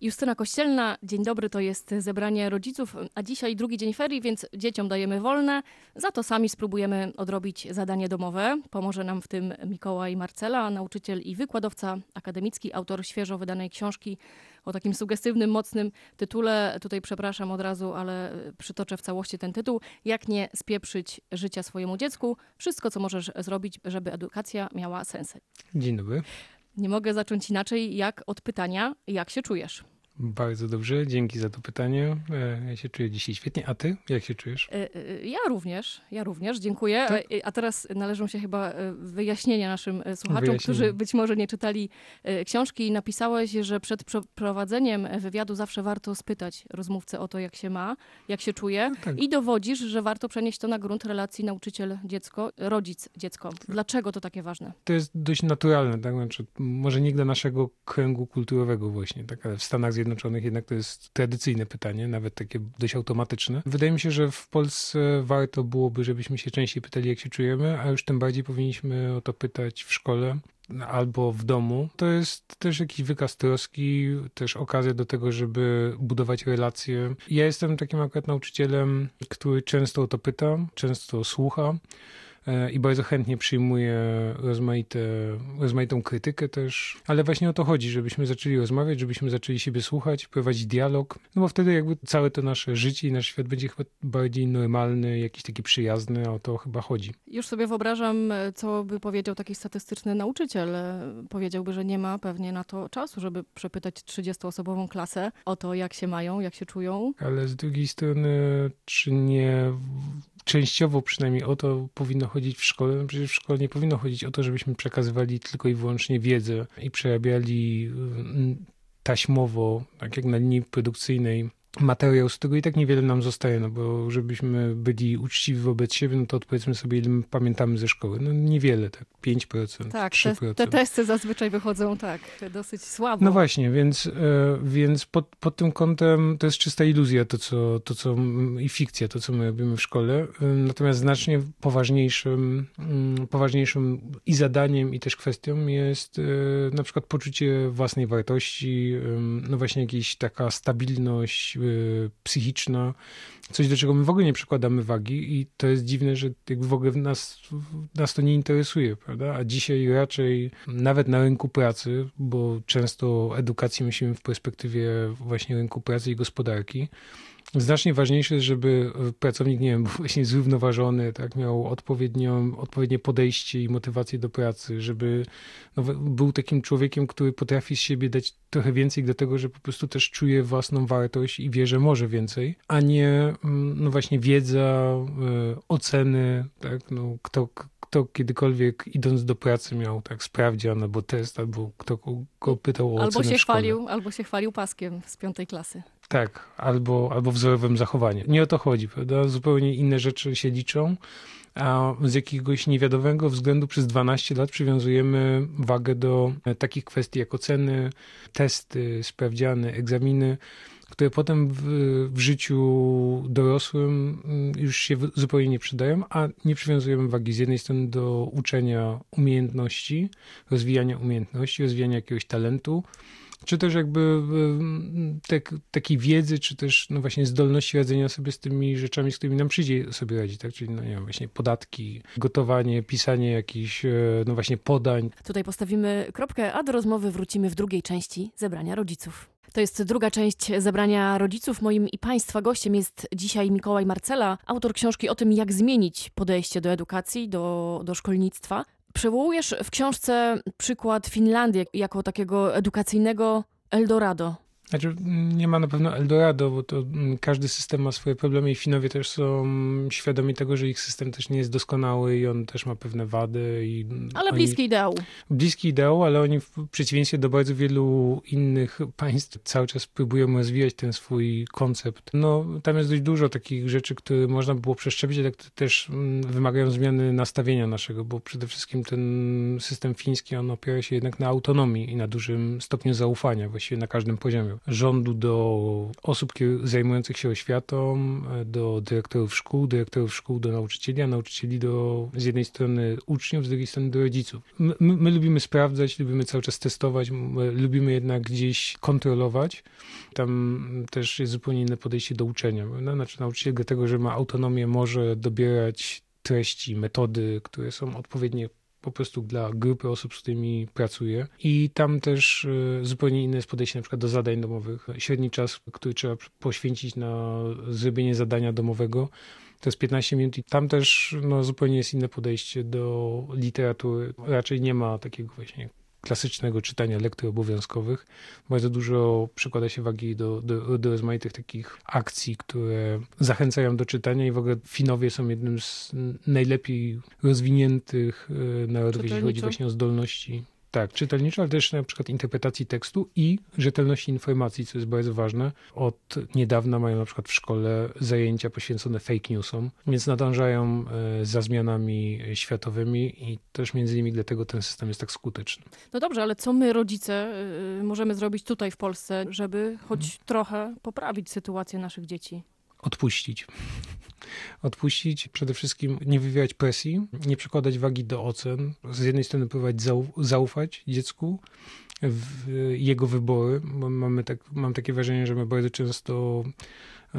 Justyna Kościelna, dzień dobry, to jest zebranie rodziców, a dzisiaj drugi dzień ferii, więc dzieciom dajemy wolne. Za to sami spróbujemy odrobić zadanie domowe. Pomoże nam w tym Mikołaj Marcela, nauczyciel i wykładowca akademicki, autor świeżo wydanej książki o takim sugestywnym, mocnym tytule. Tutaj przepraszam od razu, ale przytoczę w całości ten tytuł. Jak nie spieprzyć życia swojemu dziecku? Wszystko, co możesz zrobić, żeby edukacja miała sens. Dzień dobry. Nie mogę zacząć inaczej jak od pytania, jak się czujesz? Bardzo dobrze, dzięki za to pytanie. E, Ja się czuję dzisiaj świetnie. A ty? Jak się czujesz? Y, y, Ja również, ja również, dziękuję. Tak? A teraz należą się chyba wyjaśnienia naszym słuchaczom, którzy być może nie czytali książki. Napisałeś, że przed przeprowadzeniem wywiadu zawsze warto spytać rozmówcę o to, jak się ma, jak się czuje. tak. I dowodzisz, że warto przenieść to na grunt relacji nauczyciel-dziecko, rodzic-dziecko. Dlaczego to takie ważne? To jest dość naturalne, tak? Znaczy, może nie dla naszego kręgu kulturowego właśnie, tak? Ale w Stanach Zjednoczonych jednak to jest tradycyjne pytanie, nawet takie dość automatyczne. Wydaje mi się, że w Polsce warto byłoby, żebyśmy się częściej pytali, jak się czujemy, a już tym bardziej powinniśmy o to pytać w szkole albo w domu. To jest też jakiś wykaz troski, też okazja do tego, żeby budować relacje. Ja jestem takim akurat nauczycielem, który często o to pyta, często słucha i bardzo chętnie przyjmuje rozmaite, rozmaitą krytykę też, ale właśnie o to chodzi, żebyśmy zaczęli rozmawiać, żebyśmy zaczęli siebie słuchać, prowadzić dialog, no bo wtedy jakby całe to nasze życie i nasz świat będzie chyba bardziej normalny, jakiś taki przyjazny, a o to chyba chodzi. Już sobie wyobrażam, e, co by powiedział taki statystyczny nauczyciel. E, Powiedziałby, że nie ma pewnie na to czasu, żeby przepytać 30-osobową klasę o to, jak się mają, jak się czują. Ale z drugiej strony, czy nie częściowo przynajmniej o to powinno chodzić w szkole? No przecież w szkole nie powinno chodzić o to, żebyśmy przekazywali tylko i wyłącznie wiedzę i przerabiali mm, taśmowo, tak jak na linii produkcyjnej, materiał, z którego i tak niewiele nam zostaje, no bo żebyśmy byli uczciwi wobec siebie, no to odpowiedzmy sobie, ile my pamiętamy ze szkoły. No niewiele, tak 5%, Tak, 3%. te, te testy zazwyczaj wychodzą tak, dosyć słabo. No właśnie, więc, e, więc pod, pod tym kątem to jest czysta iluzja to, co, to, co i fikcja, to, co my robimy w szkole. E, Natomiast znacznie poważniejszym, mm, poważniejszym i zadaniem, i też kwestią jest e, na przykład poczucie własnej wartości, no właśnie jakaś taka stabilność psychiczna, coś do czego my w ogóle nie przykładamy wagi i to jest dziwne, że jakby w ogóle nas, nas to nie interesuje, prawda? A dzisiaj raczej nawet na rynku pracy, bo często edukacji myślimy w perspektywie właśnie rynku pracy i gospodarki, Znacznie ważniejsze jest, żeby pracownik, nie wiem, był właśnie zrównoważony, tak, miał odpowiednią, odpowiednie podejście i motywację do pracy, żeby no, był takim człowiekiem, który potrafi z siebie dać trochę więcej do tego, że po prostu też czuje własną wartość i wie, że może więcej, a nie mm, no właśnie wiedza, y, oceny, tak, no, kto, kto kiedykolwiek idąc do pracy miał tak sprawdzian albo test, albo kto go pytał o Albo ocenę się w szkole. chwalił, albo się chwalił paskiem z piątej klasy. Tak, albo, albo wzorowym zachowaniem. Nie o to chodzi, prawda? Zupełnie inne rzeczy się liczą, a z jakiegoś niewiadomego względu przez 12 lat przywiązujemy wagę do e, takich kwestii jak oceny, testy, sprawdziany, egzaminy, które potem w, w życiu dorosłym mm, już się zupełnie nie przydają, a nie przywiązujemy wagi z jednej strony do uczenia umiejętności, rozwijania umiejętności, rozwijania jakiegoś talentu, czy też jakby tak, takiej wiedzy, czy też no właśnie zdolności radzenia sobie z tymi rzeczami, z którymi nam przyjdzie sobie radzić, tak? Czyli no nie wiem, właśnie podatki, gotowanie, pisanie jakichś e, no właśnie podań. Tutaj postawimy kropkę, a do rozmowy wrócimy w drugiej części zebrania rodziców. To jest druga część zebrania rodziców. Moim i Państwa gościem jest dzisiaj Mikołaj Marcela, autor książki o tym, jak zmienić podejście do edukacji, do, do szkolnictwa. Przywołujesz w książce przykład Finlandii jako takiego edukacyjnego Eldorado. Znaczy, nie ma na pewno Eldorado, bo to mm, każdy system ma swoje problemy i Finowie też są świadomi tego, że ich system też nie jest doskonały i on też ma pewne wady. I Ale oni, bliski ideału. Bliski ideał, ale oni w przeciwieństwie do bardzo wielu innych państw cały czas próbują rozwijać ten swój koncept. No, tam jest dość dużo takich rzeczy, które można by było przeszczepić, ale które też mm, wymagają zmiany nastawienia naszego, bo przede wszystkim ten system fiński, on opiera się jednak na autonomii i na dużym stopniu zaufania, właściwie na każdym poziomie. Rządu do osób zajmujących się oświatą, do dyrektorów szkół, dyrektorów szkół do nauczycieli, a nauczycieli do z jednej strony uczniów, z drugiej strony do rodziców. My, my lubimy sprawdzać, lubimy cały czas testować, lubimy jednak gdzieś kontrolować. Tam też jest zupełnie inne podejście do uczenia. No, znaczy nauczyciel dlatego, że ma autonomię, może dobierać treści, metody, które są odpowiednie po prostu dla grupy osób, z którymi pracuję. I tam też e, zupełnie inne jest podejście na przykład do zadań domowych. Średni czas, który trzeba poświęcić na zrobienie zadania domowego, to jest 15 minut i tam też no, zupełnie jest inne podejście do literatury. Raczej nie ma takiego właśnie klasycznego czytania lektur obowiązkowych. Bardzo dużo przykłada się wagi do, do, do rozmaitych takich akcji, które zachęcają do czytania i w ogóle Finowie są jednym z najlepiej rozwiniętych e, narodów, jeśli chodzi właśnie o zdolności tak, czytelniczo, ale też na przykład interpretacji tekstu i rzetelności informacji, co jest bardzo ważne. Od niedawna mają na przykład w szkole zajęcia poświęcone fake newsom, więc nadążają e, za zmianami światowymi i też między innymi dlatego ten system jest tak skuteczny. No dobrze, ale co my rodzice y, możemy zrobić tutaj w Polsce, żeby choć hmm. trochę poprawić sytuację naszych dzieci? Odpuścić odpuścić, przede wszystkim nie wywierać presji, nie przekładać wagi do ocen. Z jednej strony próbować zaufać dziecku, jego wybory, bo mamy tak, mam takie wrażenie, że my bardzo często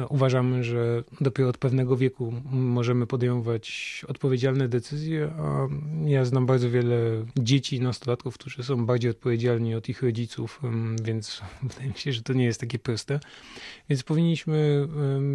uważamy, że dopiero od pewnego wieku możemy podejmować odpowiedzialne decyzje, a ja znam bardzo wiele dzieci nastolatków, którzy są bardziej odpowiedzialni od ich rodziców, więc wydaje mi się, że to nie jest takie proste. Więc powinniśmy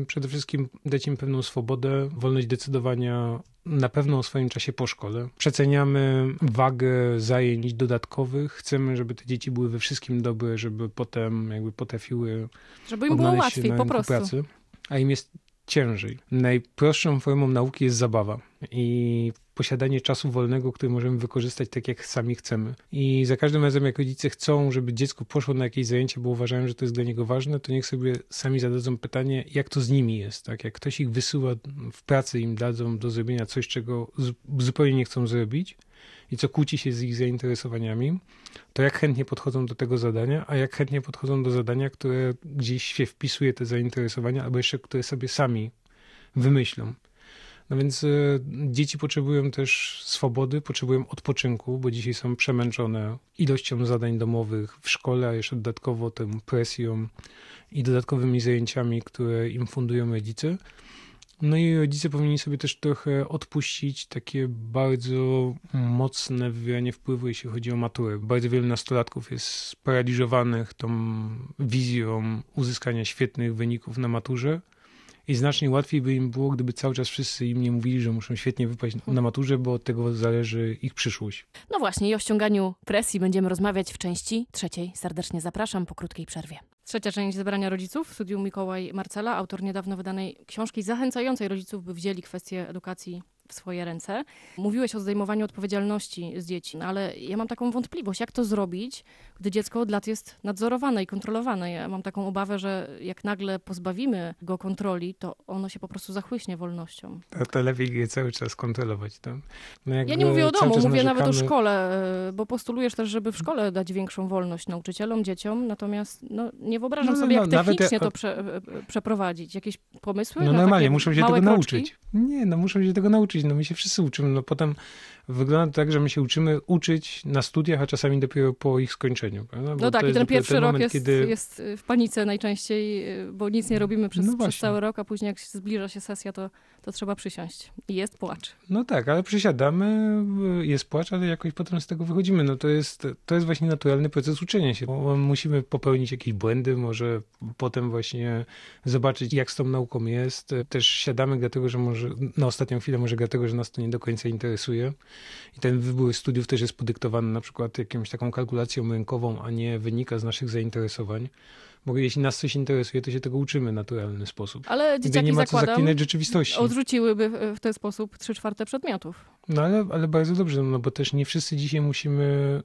przede wszystkim dać im pewną swobodę, wolność decydowania na pewno o swoim czasie po szkole. Przeceniamy wagę zajęć dodatkowych. Chcemy, żeby te dzieci były we wszystkim dobre, żeby potem jakby potrafiły żeby im było łatwiej po prostu. Pracy, a im jest ciężej. Najprostszą formą nauki jest zabawa i posiadanie czasu wolnego, który możemy wykorzystać tak, jak sami chcemy. I za każdym razem, jak rodzice chcą, żeby dziecko poszło na jakieś zajęcie, bo uważają, że to jest dla niego ważne, to niech sobie sami zadadzą pytanie, jak to z nimi jest. Tak? Jak ktoś ich wysyła w pracy, im dadzą do zrobienia coś, czego zupełnie nie chcą zrobić, i co kłóci się z ich zainteresowaniami, to jak chętnie podchodzą do tego zadania, a jak chętnie podchodzą do zadania, które gdzieś się wpisuje te zainteresowania, albo jeszcze które sobie sami wymyślą. No więc y, dzieci potrzebują też swobody, potrzebują odpoczynku, bo dzisiaj są przemęczone ilością zadań domowych w szkole, a jeszcze dodatkowo tą presją i dodatkowymi zajęciami, które im fundują rodzice. No i rodzice powinni sobie też trochę odpuścić takie bardzo mocne wywieranie wpływu, jeśli chodzi o maturę. Bardzo wielu nastolatków jest sparaliżowanych tą wizją uzyskania świetnych wyników na maturze, i znacznie łatwiej by im było, gdyby cały czas wszyscy im nie mówili, że muszą świetnie wypaść na maturze, bo od tego zależy ich przyszłość. No właśnie, i o ściąganiu presji będziemy rozmawiać w części trzeciej. Serdecznie zapraszam po krótkiej przerwie. Trzecia część zebrania rodziców w studiu Mikołaj Marcela, autor niedawno wydanej książki zachęcającej rodziców, by wzięli kwestię edukacji w swoje ręce. Mówiłeś o zdejmowaniu odpowiedzialności z dzieci, no ale ja mam taką wątpliwość, jak to zrobić, gdy dziecko od lat jest nadzorowane i kontrolowane. Ja mam taką obawę, że jak nagle pozbawimy go kontroli, to ono się po prostu zachłyśnie wolnością. To, to lepiej je cały czas kontrolować. To, no ja nie mówię o domu, mówię narzekamy... nawet o szkole, e, bo postulujesz też, żeby w szkole dać większą wolność nauczycielom, dzieciom, natomiast no, nie wyobrażam no, no, sobie, jak no, technicznie to prze, e, przeprowadzić. Jakieś pomysły? No normalnie, muszą się tego kroczki? nauczyć. Nie, no muszą się tego nauczyć. No my się wszyscy uczymy. No potem wygląda tak, że my się uczymy uczyć na studiach, a czasami dopiero po ich skończeniu. Prawda? no tak, i ten pierwszy ten rok moment, jest, kiedy... jest w panice najczęściej, bo nic nie robimy przez, no przez cały rok, a później jak zbliża się sesja, to, to trzeba przysiąść. I jest płacz. No tak, ale przysiadamy, jest płacz, ale jakoś potem z tego wychodzimy. No to jest, to jest właśnie naturalny proces uczenia się. Musimy popełnić jakieś błędy, może potem właśnie zobaczyć, jak z tą nauką jest. Też siadamy dlatego, że może na ostatnią chwilę, może dlatego, że nas to nie do końca interesuje. I ten wybór studiów też jest podyktowany na przykład jakąś taką kalkulacją rynkową, a nie wynika z naszych zainteresowań. Bo jeśli nas coś interesuje, to się tego uczymy w naturalny sposób. Ale dzieciaki nie ma co zaklinać rzeczywistości. Odrzuciłyby w ten sposób trzy czwarte przedmiotów. No ale, ale bardzo dobrze, no bo też nie wszyscy dzisiaj musimy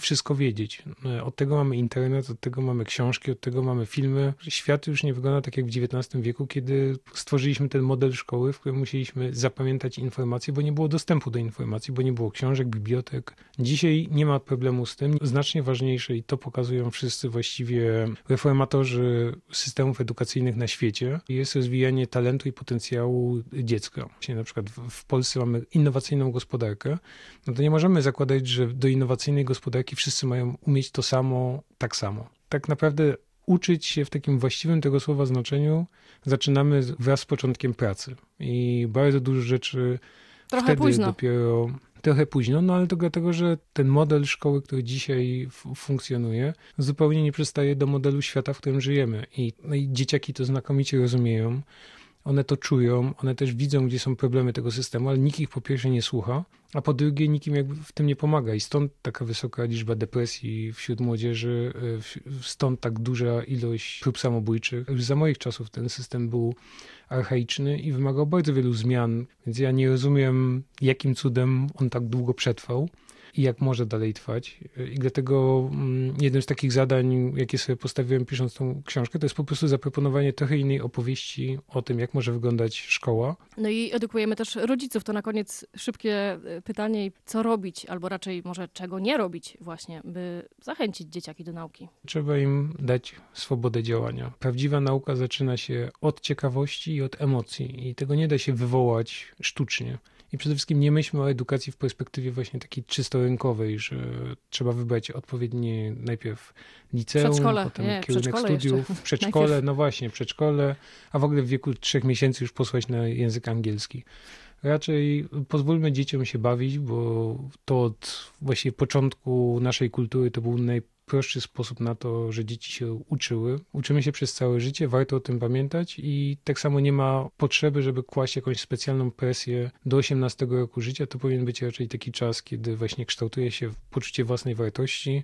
wszystko wiedzieć. Od tego mamy internet, od tego mamy książki, od tego mamy filmy. Świat już nie wygląda tak jak w XIX wieku, kiedy stworzyliśmy ten model szkoły, w którym musieliśmy zapamiętać informacje, bo nie było dostępu do informacji, bo nie było książek, bibliotek. Dzisiaj nie ma problemu z tym. Znacznie ważniejsze i to pokazują wszyscy właściwie reformatorzy systemów edukacyjnych na świecie, jest rozwijanie talentu i potencjału dziecka. Właśnie na przykład w Polsce mamy innowacyjną gospodarkę, no to nie możemy zakładać, że do innowacyjnej gospodarki wszyscy mają umieć to samo, tak samo. Tak naprawdę uczyć się w takim właściwym tego słowa znaczeniu zaczynamy wraz z początkiem pracy. I bardzo dużo rzeczy Trochę wtedy późno. dopiero trochę późno, no ale to dlatego, że ten model szkoły, który dzisiaj funkcjonuje, zupełnie nie przystaje do modelu świata, w którym żyjemy. I, no i dzieciaki to znakomicie rozumieją. One to czują, one też widzą, gdzie są problemy tego systemu, ale nikt ich po pierwsze nie słucha, a po drugie nikt im jakby w tym nie pomaga. I stąd taka wysoka liczba depresji wśród młodzieży, e, stąd tak duża ilość prób samobójczych. Już za moich czasów ten system był archaiczny i wymagał bardzo wielu zmian, więc ja nie rozumiem, jakim cudem on tak długo przetrwał i jak może dalej trwać. I dlatego mm, jednym z takich zadań, jakie sobie postawiłem pisząc tą książkę, to jest po prostu zaproponowanie trochę innej opowieści o tym, jak może wyglądać szkoła. No i edukujemy też rodziców. To na koniec szybkie y, pytanie, co robić, albo raczej może czego nie robić właśnie, by zachęcić dzieciaki do nauki. Trzeba im dać swobodę działania. Prawdziwa nauka zaczyna się od ciekawości i od emocji i tego nie da się wywołać sztucznie. I przede wszystkim nie myślmy o edukacji w perspektywie właśnie takiej czysto rynkowej, że trzeba wybrać odpowiednie najpierw liceum, potem Nie, kierunek studiów, jeszcze. przedszkole, Najpierw. no właśnie, przedszkole, a w ogóle w wieku trzech miesięcy już posłać na język angielski. Raczej pozwólmy dzieciom się bawić, bo to od właściwie początku naszej kultury to był najprostszy sposób na to, że dzieci się uczyły. Uczymy się przez całe życie, warto o tym pamiętać i tak samo nie ma potrzeby, żeby kłaść jakąś specjalną presję do 18 roku życia. To powinien być raczej taki czas, kiedy właśnie kształtuje się poczucie własnej wartości,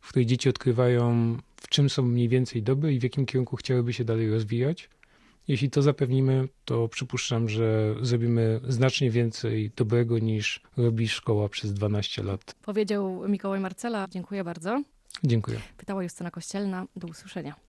w której dzieci odkrywają, w czym są mniej więcej dobre i w jakim kierunku chciałyby się dalej rozwijać. Jeśli to zapewnimy, to przypuszczam, że zrobimy znacznie więcej dobrego niż robi szkoła przez 12 lat. Powiedział Mikołaj Marcela. Dziękuję bardzo. Dziękuję. Pytała Justyna Kościelna. Do usłyszenia.